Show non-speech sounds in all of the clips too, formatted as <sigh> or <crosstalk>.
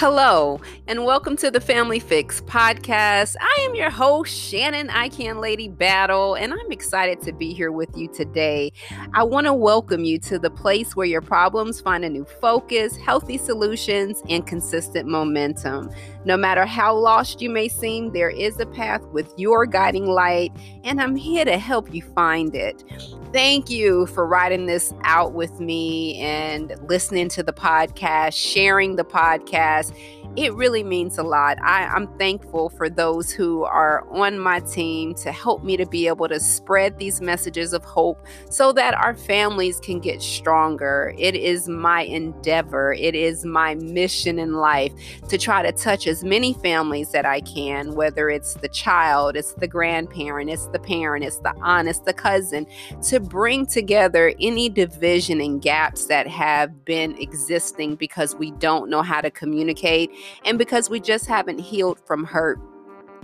Hello, and welcome to the Family Fix podcast. I am your host, Shannon I Can Lady Battle, and I'm excited to be here with you today. I want to welcome you to the place where your problems find a new focus, healthy solutions, and consistent momentum. No matter how lost you may seem, there is a path with your guiding light, and I'm here to help you find it. Thank you for writing this out with me and listening to the podcast, sharing the podcast it really means a lot. I, I'm thankful for those who are on my team to help me to be able to spread these messages of hope so that our families can get stronger. It is my endeavor, it is my mission in life to try to touch as many families that I can, whether it's the child, it's the grandparent, it's the parent, it's the aunt, it's the cousin, to bring together any division and gaps that have been existing because we don't know how to communicate and because we just haven't healed from hurt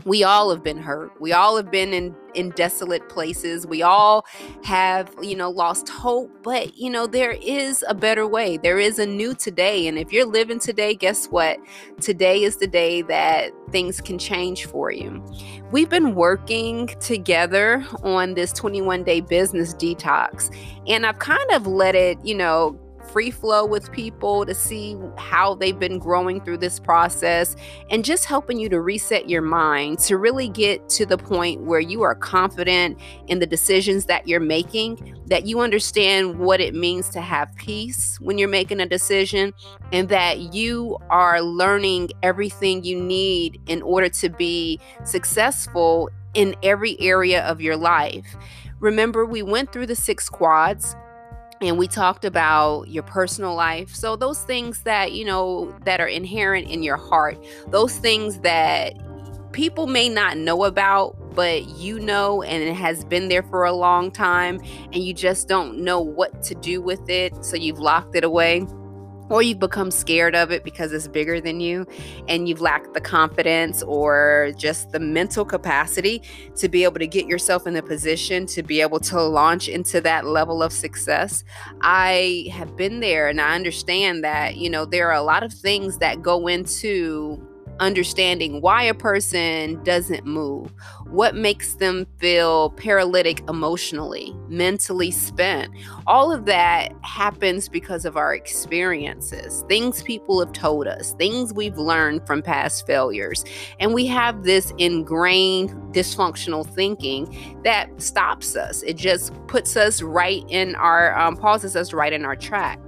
we all have been hurt. We all have been in in desolate places. We all have you know lost hope. But you know there is a better way. There is a new today. And if you're living today guess what? Today is the day that things can change for you. We've been working together on this 21 day business detox. And i've kind of let it you know free flow with people to see how they've been growing through this process and just helping you to reset your mind to really get to the point where you are confident in the decisions that you're making, that you understand what it means to have peace when you're making a decision, and that you are learning everything you need in order to be successful in every area of your life. Remember, we went through the six quads and we talked about your personal life. So those things that you know that are inherent in your heart those things that people may not know about but you know and it has been there for a long time and you just don't know what to do with it so you've locked it away or you've become scared of it because it's bigger than you and you've lacked the confidence or just the mental capacity to be able to get yourself in the position to be able to launch into that level of success. I have been there and I understand that, you know, there are a lot of things that go into understanding why a person doesn't move, what makes them feel paralytic emotionally, mentally spent. All of that happens because of our experiences, things people have told us, things we've learned from past failures. And we have this ingrained dysfunctional thinking that stops us. It just puts us right in our, um, pauses us right in our track.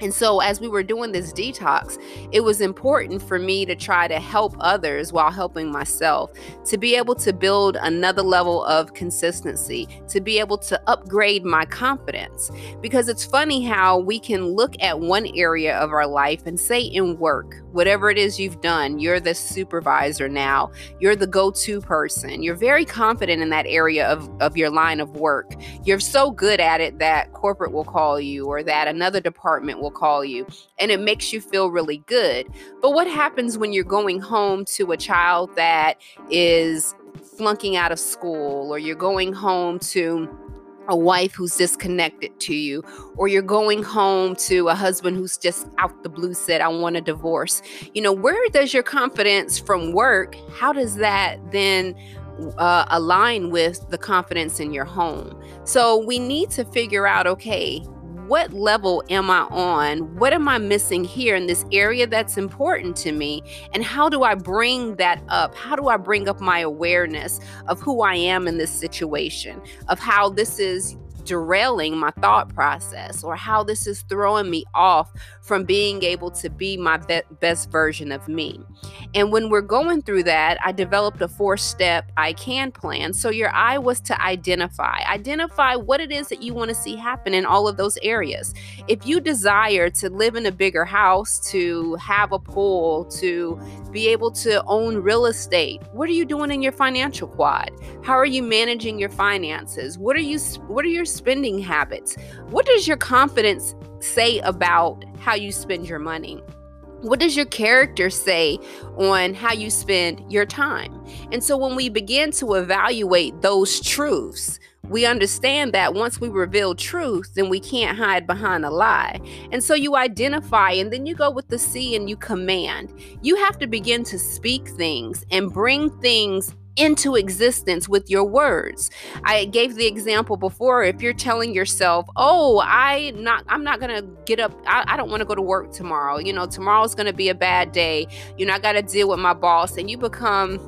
And so, as we were doing this detox, it was important for me to try to help others while helping myself, to be able to build another level of consistency, to be able to upgrade my confidence. Because it's funny how we can look at one area of our life and say, in work, whatever it is you've done, you're the supervisor now, you're the go to person, you're very confident in that area of, of your line of work. You're so good at it that corporate will call you or that another department will will call you, and it makes you feel really good. But what happens when you're going home to a child that is flunking out of school, or you're going home to a wife who's disconnected to you, or you're going home to a husband who's just out the blue said, I want a divorce. You know, where does your confidence from work, how does that then uh, align with the confidence in your home? So we need to figure out okay, what level am I on? What am I missing here in this area that's important to me? And how do I bring that up? How do I bring up my awareness of who I am in this situation, of how this is derailing my thought process or how this is throwing me off from being able to be my be- best version of me. And when we're going through that, I developed a four step ICAN plan. So your I was to identify, identify what it is that you want to see happen in all of those areas. If you desire to live in a bigger house, to have a pool, to be able to own real estate, what are you doing in your financial quad? How are you managing your finances? What are you what are your spending habits. What does your confidence say about how you spend your money? What does your character say on how you spend your time? And so when we begin to evaluate those truths, we understand that once we reveal truth, then we can't hide behind a lie. And so you identify and then you go with the C and you command. You have to begin to speak things and bring things into existence with your words. I gave the example before if you're telling yourself, "Oh, I not I'm not going to get up I, I don't want to go to work tomorrow. You know, tomorrow's going to be a bad day. You know, I got to deal with my boss." And you become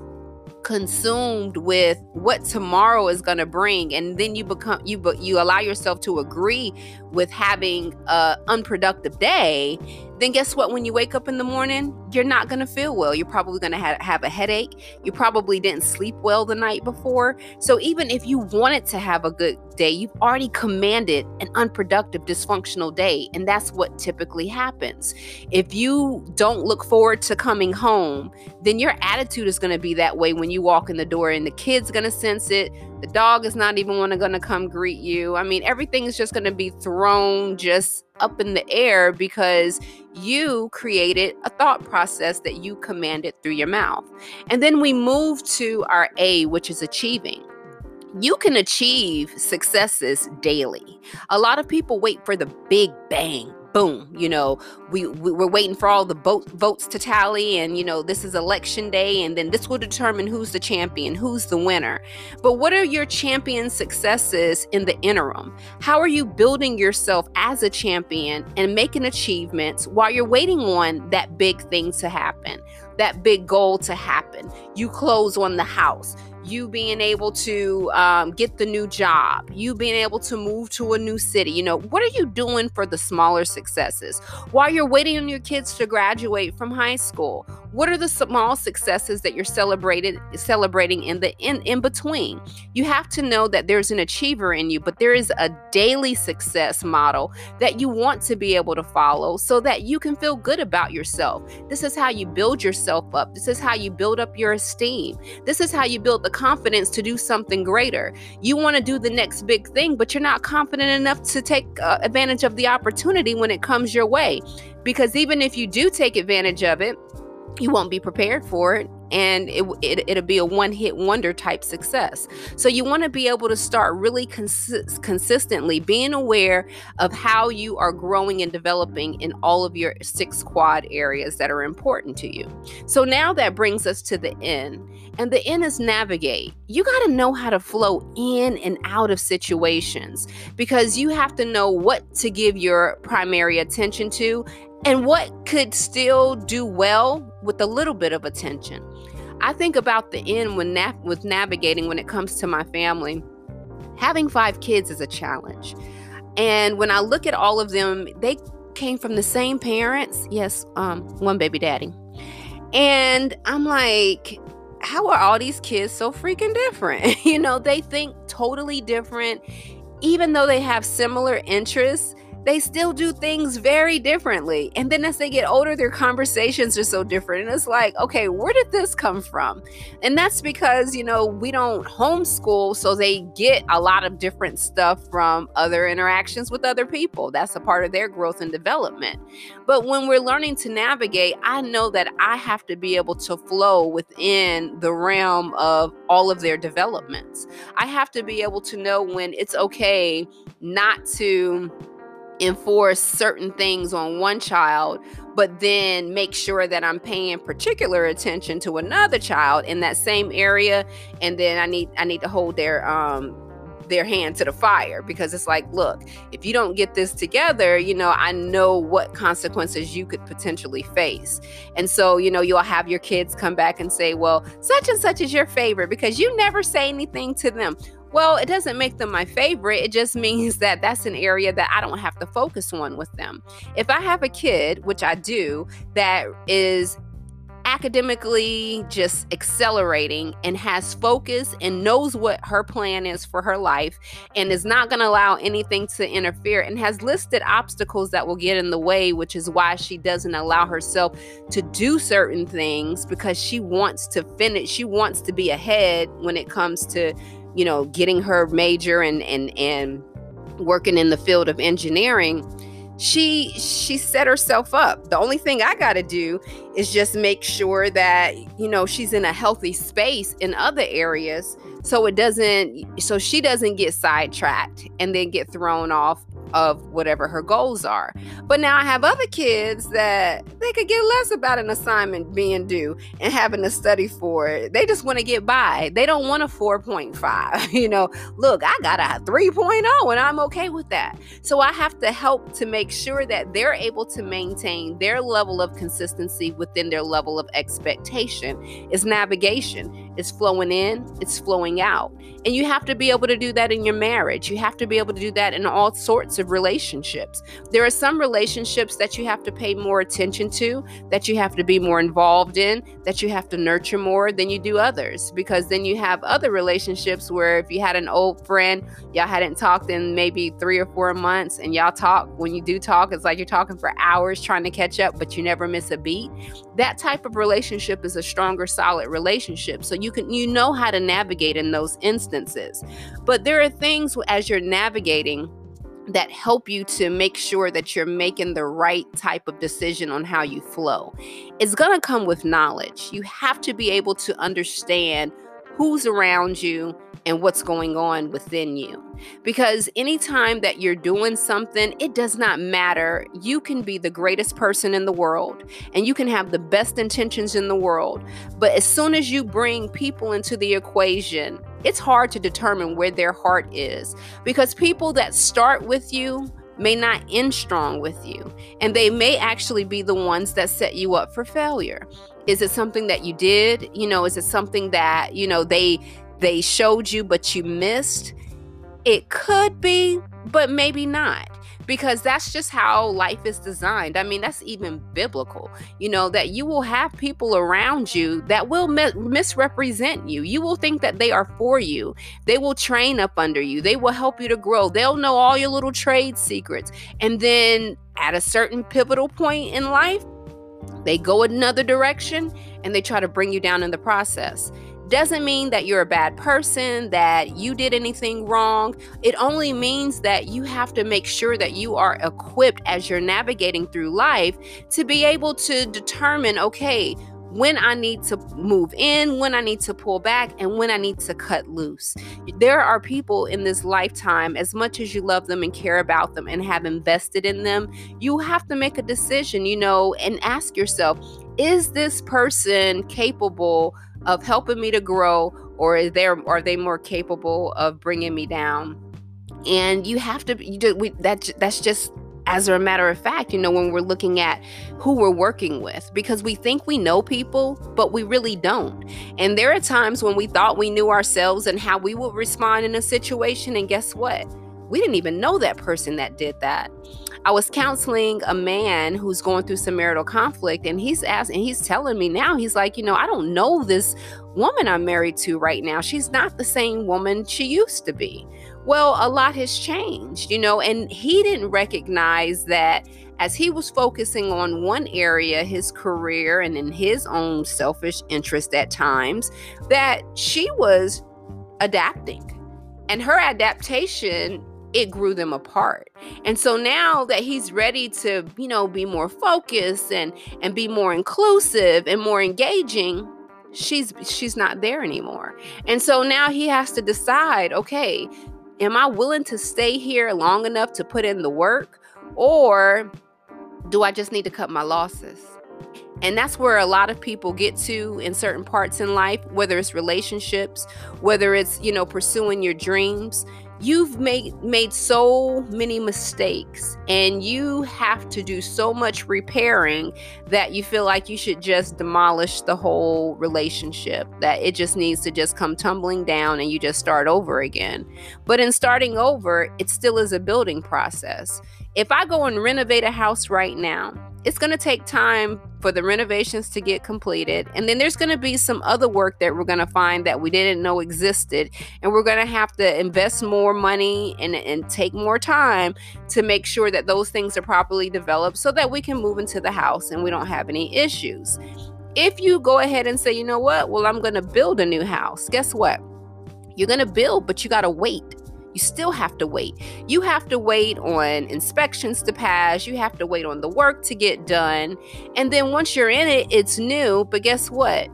consumed with what tomorrow is going to bring and then you become you but you allow yourself to agree with having a unproductive day then guess what? When you wake up in the morning, you're not going to feel well. You're probably going to ha- have a headache. You probably didn't sleep well the night before. So even if you wanted to have a good day, you've already commanded an unproductive, dysfunctional day. And that's what typically happens. If you don't look forward to coming home, then your attitude is going to be that way when you walk in the door, and the kid's going to sense it. The dog is not even going to come greet you. I mean, everything is just going to be thrown just up in the air because you created a thought process that you commanded through your mouth. And then we move to our A, which is achieving. You can achieve successes daily. A lot of people wait for the big bang, boom you know we, we are waiting for all the vote, votes to tally and you know this is election day and then this will determine who's the champion who's the winner. But what are your champion successes in the interim? How are you building yourself as a champion and making achievements while you're waiting on that big thing to happen that big goal to happen? You close on the house you being able to um, get the new job, you being able to move to a new city. You know, what are you doing for the smaller successes? While you're waiting on your kids to graduate from high school, what are the small successes that you're celebrated celebrating in the in, in between? You have to know that there's an achiever in you, but there is a daily success model that you want to be able to follow so that you can feel good about yourself. This is how you build yourself up. This is how you build up your esteem. This is how you build the confidence to do something greater. You want to do the next big thing, but you're not confident enough to take uh, advantage of the opportunity when it comes your way. Because even if you do take advantage of it, you won't be prepared for it and it, it, it'll be a one hit wonder type success. So you want to be able to start really cons- consistently being aware of how you are growing and developing in all of your six quad areas that are important to you. So now that brings us to the end. And the N is navigate. You got to know how to flow in and out of situations because you have to know what to give your primary attention to and what could still do well with a little bit of attention. I think about the N when with navigating when it comes to my family. Having five kids is a challenge. And when I look at all of them, they came from the same parents. Yes, um, one baby daddy. And I'm like, how are all these kids so freaking different? <laughs> you know, they think totally different. Even though they have similar interests, they still do things very differently. And then as they get older, their conversations are so different. And it's like, okay, where did this come from? And that's because, you know, we don't homeschool, so they get a lot of different stuff from other interactions with other people. That's a part of their growth and development. But when we're learning to navigate, I know that I have to be able to flow within the realm of all of their developments. I have to be able to know when it's okay not to enforce certain things on one child but then make sure that I'm paying particular attention to another child in that same area. And then I need I need to hold their um their hand to the fire because it's like look if you don't get this together you know I know what consequences you could potentially face. And so you know you'll have your kids come back and say well such and such is your favorite because you never say anything to them well, it doesn't make them my favorite. It just <laughs> means that that's an area that I don't have to focus on with them. If I have a kid, which I do, that is academically just accelerating and has focus and knows what her plan is for her life and is not going to allow anything to interfere and has listed obstacles that will get in the way, which is why she doesn't allow herself to do certain things because she wants to finish, she wants to be ahead when it comes to you know, getting her major and and and working in the field of engineering, she she set herself up. The only thing I got to do is just make sure that you know she's in a healthy space in other areas so it doesn't so she doesn't get sidetracked and then get thrown off of whatever her goals are. But now I have other kids that they could get less about an assignment being due and having to study for it. They just want to get by. They don't want a 4.5. <laughs> You know, look, I got a 3.0 and I'm okay with that. So I have to help to make sure that they're able to maintain their level of consistency within their level of expectation. It's navigation. It's flowing in, it's flowing out. And you have to be able to do that in your marriage. You have to be able to do that in all sorts of relationships. There are some relationships that you have to pay more attention to, that you have to be more involved in, that you have to nurture more than you do others. Because then you have other relationships where if you had an old friend, y'all hadn't talked in maybe three or four months, and y'all talk, when you do talk, it's like you're talking for hours trying to catch up, but you never miss a beat. That type of relationship is a stronger, solid relationship. So you can you know how to navigate in those instances. But there are things as you're navigating that help you to make sure that you're making the right type of decision on how you flow. It's going to come with knowledge. You have to be able to understand who's around you and what's going on within you. Because anytime that you're doing something, it does not matter. You can be the greatest person in the world and you can have the best intentions in the world. But as soon as you bring people into the equation, it's hard to determine where their heart is because people that start with you may not end strong with you, and they may actually be the ones that set you up for failure. Is it something that you did? You know, is it something that, you know, they they showed you but you missed? It could be, but maybe not because that's just how life is designed. I mean, that's even biblical, you know, that you will have people around you that will mi- misrepresent you. You will think that they are for you. They will train up under you, they will help you to grow. They'll know all your little trade secrets. And then at a certain pivotal point in life, they go another direction and they try to bring you down in the process doesn't mean that you're a bad person, that you did anything wrong. It only means that you have to make sure that you are equipped as you're navigating through life to be able to determine okay, when I need to move in, when I need to pull back, and when I need to cut loose. There are people in this lifetime, as much as you love them and care about them and have invested in them, you have to make a decision, you know, and ask yourself, is this person capable of helping me to grow or is there are they more capable of bringing me down and you have to you just we, that that's just as a matter of fact, you know, when we're looking at who we're working with, because we think we know people, but we really don't. And there are times when we thought we knew ourselves and how we would respond in a situation. And guess what? We didn't even know that person that did that. I was counseling a man who's going through some marital conflict, and he's asking, he's telling me now, he's like, you know, I don't know this woman I'm married to right now. She's not the same woman she used to be. Well, a lot has changed, you know, and he didn't recognize that as he was focusing on one area, his career, and in his own selfish interest at times, that she was adapting. And her adaptation it grew them apart. And so now that he's ready to, you know, be more focused and and be more inclusive and more engaging, she's she's not there anymore. And so now he has to decide, okay, am I willing to stay here long enough to put in the work or do I just need to cut my losses? And that's where a lot of people get to in certain parts in life, whether it's relationships, whether it's, you know, pursuing your dreams you've made made so many mistakes and you have to do so much repairing that you feel like you should just demolish the whole relationship that it just needs to just come tumbling down and you just start over again. But in starting over it still is a building process. If i go and renovate a house right now it's going to take time for the renovations to get completed. And then there's going to be some other work that we're going to find that we didn't know existed. And we're going to have to invest more money and, and take more time to make sure that those things are properly developed so that we can move into the house and we don't have any issues. If you go ahead and say, you know what, well, I'm going to build a new house, guess what? You're going to build, but you got to wait You still have to wait. You have to wait on inspections to pass. You have to wait on the work to get done. And then once you're in it, it's new. But guess what?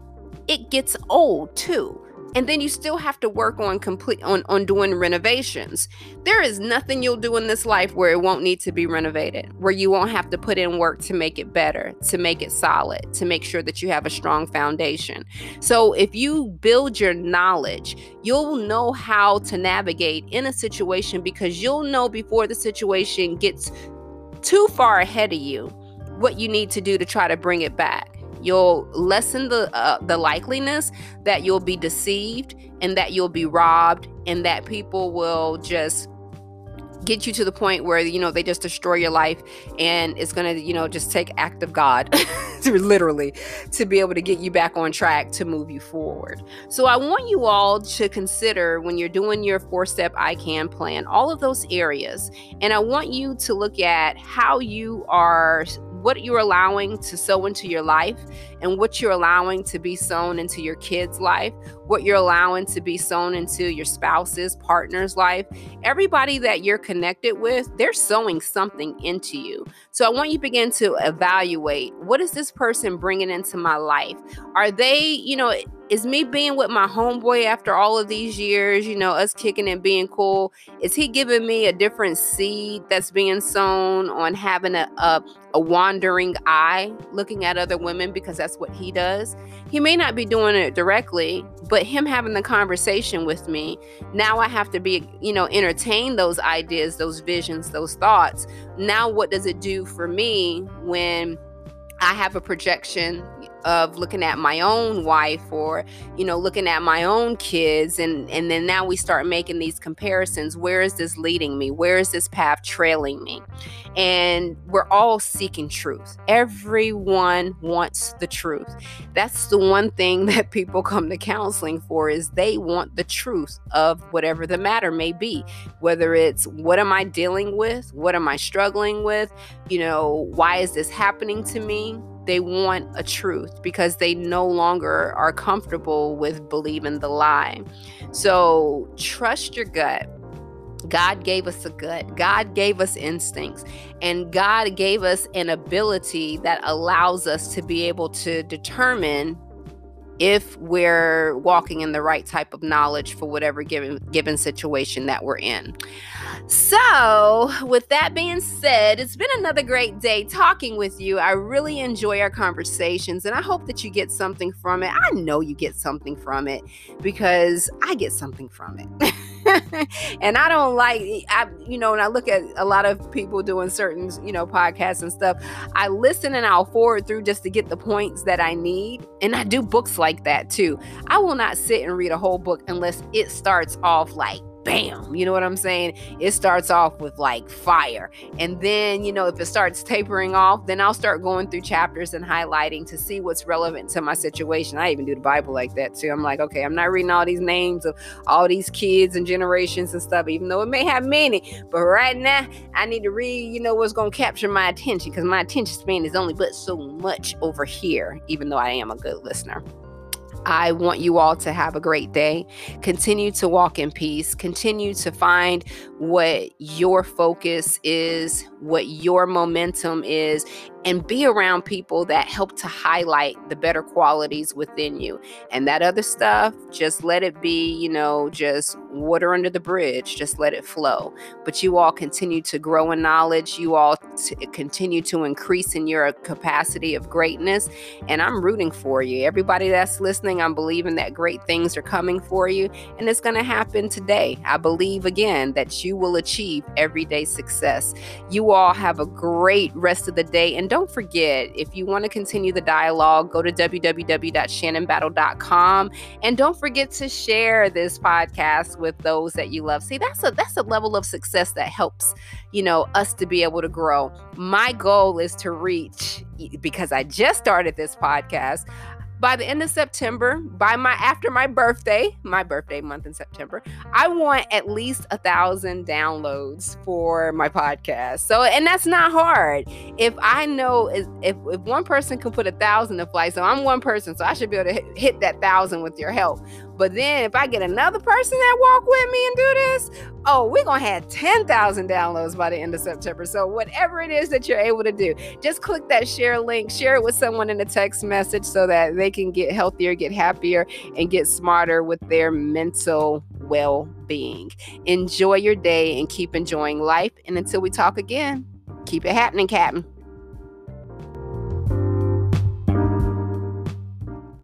It gets old too and then you still have to work on complete on, on doing renovations. There is nothing you'll do in this life where it won't need to be renovated where you won't have to put in work to make it better to make it solid to make sure that you have a strong foundation. So if you build your knowledge you'll know how to navigate in a situation because you'll know before the situation gets too far ahead of you what you need to do to try to bring it back You'll lessen the uh, the likeliness that you'll be deceived and that you'll be robbed and that people will just get you to the point where you know they just destroy your life and it's gonna you know just take act of god <laughs> literally to be able to get you back on track to move you forward. So i want you all to consider when you're doing your four step ICAN plan all of those areas and i want you to look at how you are what you're allowing to sow into your life and what you're allowing to be sown into your kids' life, what you're allowing to be sown into your spouse's, partner's life. Everybody that you're connected with, they're sowing something into you. So I want you to begin to evaluate what is this person bringing into my life? Are they, you know, is me being with my homeboy after all of these years, you know, us kicking and being cool, is he giving me a different seed that's being sown on having a, a, a wandering eye looking at other women because that's what he does? He may not be doing it directly, but him having the conversation with me, now I have to be, you know, entertain those ideas, those visions, those thoughts. Now, what does it do for me when I have a projection of looking at my own wife or you know looking at my own kids and and then now we start making these comparisons. Where is this leading me? Where is this path trailing me? And we're all seeking truth. Everyone wants the truth. That's the one thing <laughs> that people come to counseling for is they want the truth of whatever the matter may be. Whether it's what am i dealing with? What am i struggling with? You know why is this happening to me they want a truth because they no longer are comfortable with believing the lie. So trust your gut. God gave us a gut. God gave us instincts. And God gave us an ability that allows us to be able to determine if we're walking in the right type of knowledge for whatever given given situation that we're in. So, with that being said, it's been another great day talking with you. I really enjoy our conversations and I hope that you get something from it. I know you get something from it because I get something from it. <laughs> <laughs> and I don't like I you know when I look at a lot of people doing certain you know podcasts and stuff I listen and I'll forward through just to get the points that I need and I do books like that too. I will not sit and read a whole book unless it starts off like bam, you know what I'm saying? It starts off with like fire. And then, you know, if it starts tapering off, then I'll start going through chapters and highlighting to see what's relevant to my situation. I even do the Bible like that too. I'm like, okay, I'm not reading all these names of all these kids and generations and stuff, even though it may have many. But right now, I need to read, you know, what's going to capture my attention because my attention span is only but so much over here, even though I am a good listener. I want you all to have a great day. Continue to walk in peace. Continue to find what your focus is, what your momentum is, and be around people that help to highlight the better qualities within you. And that other stuff, just let it be, you know, just water under the bridge, just let it flow. But you all continue to grow in knowledge, you all t- continue to increase in your capacity of greatness. And I'm rooting for you. Everybody that's listening, I'm believing that great things are coming for you, and it's going to happen today. I believe again that you will achieve everyday success. You all have a great rest of the day and don't forget, if you want to continue the dialogue, go to www.shannonbattle.com and don't forget to share this podcast with those that you love. See, that's a that's a level of success that helps, you know, us to be able to grow. My goal is to reach because I just started this podcast by the end of September, by my after my birthday, my birthday month in September, I want at least a thousand downloads for my podcast. So, and that's not hard. If I know if if one person can put a thousand to fly, so I'm one person, so I should be able to hit, hit that thousand with your help. But then if I get another person that walk with me and do this, oh, we're to have 10,000 downloads by the end of September. So whatever it is that you're able to do, just click that share link, share it with someone in a text message so that they can get healthier, get happier, and get smarter with their mental well being. Enjoy your day and keep enjoying life. And until we talk again, keep it happening, Captain.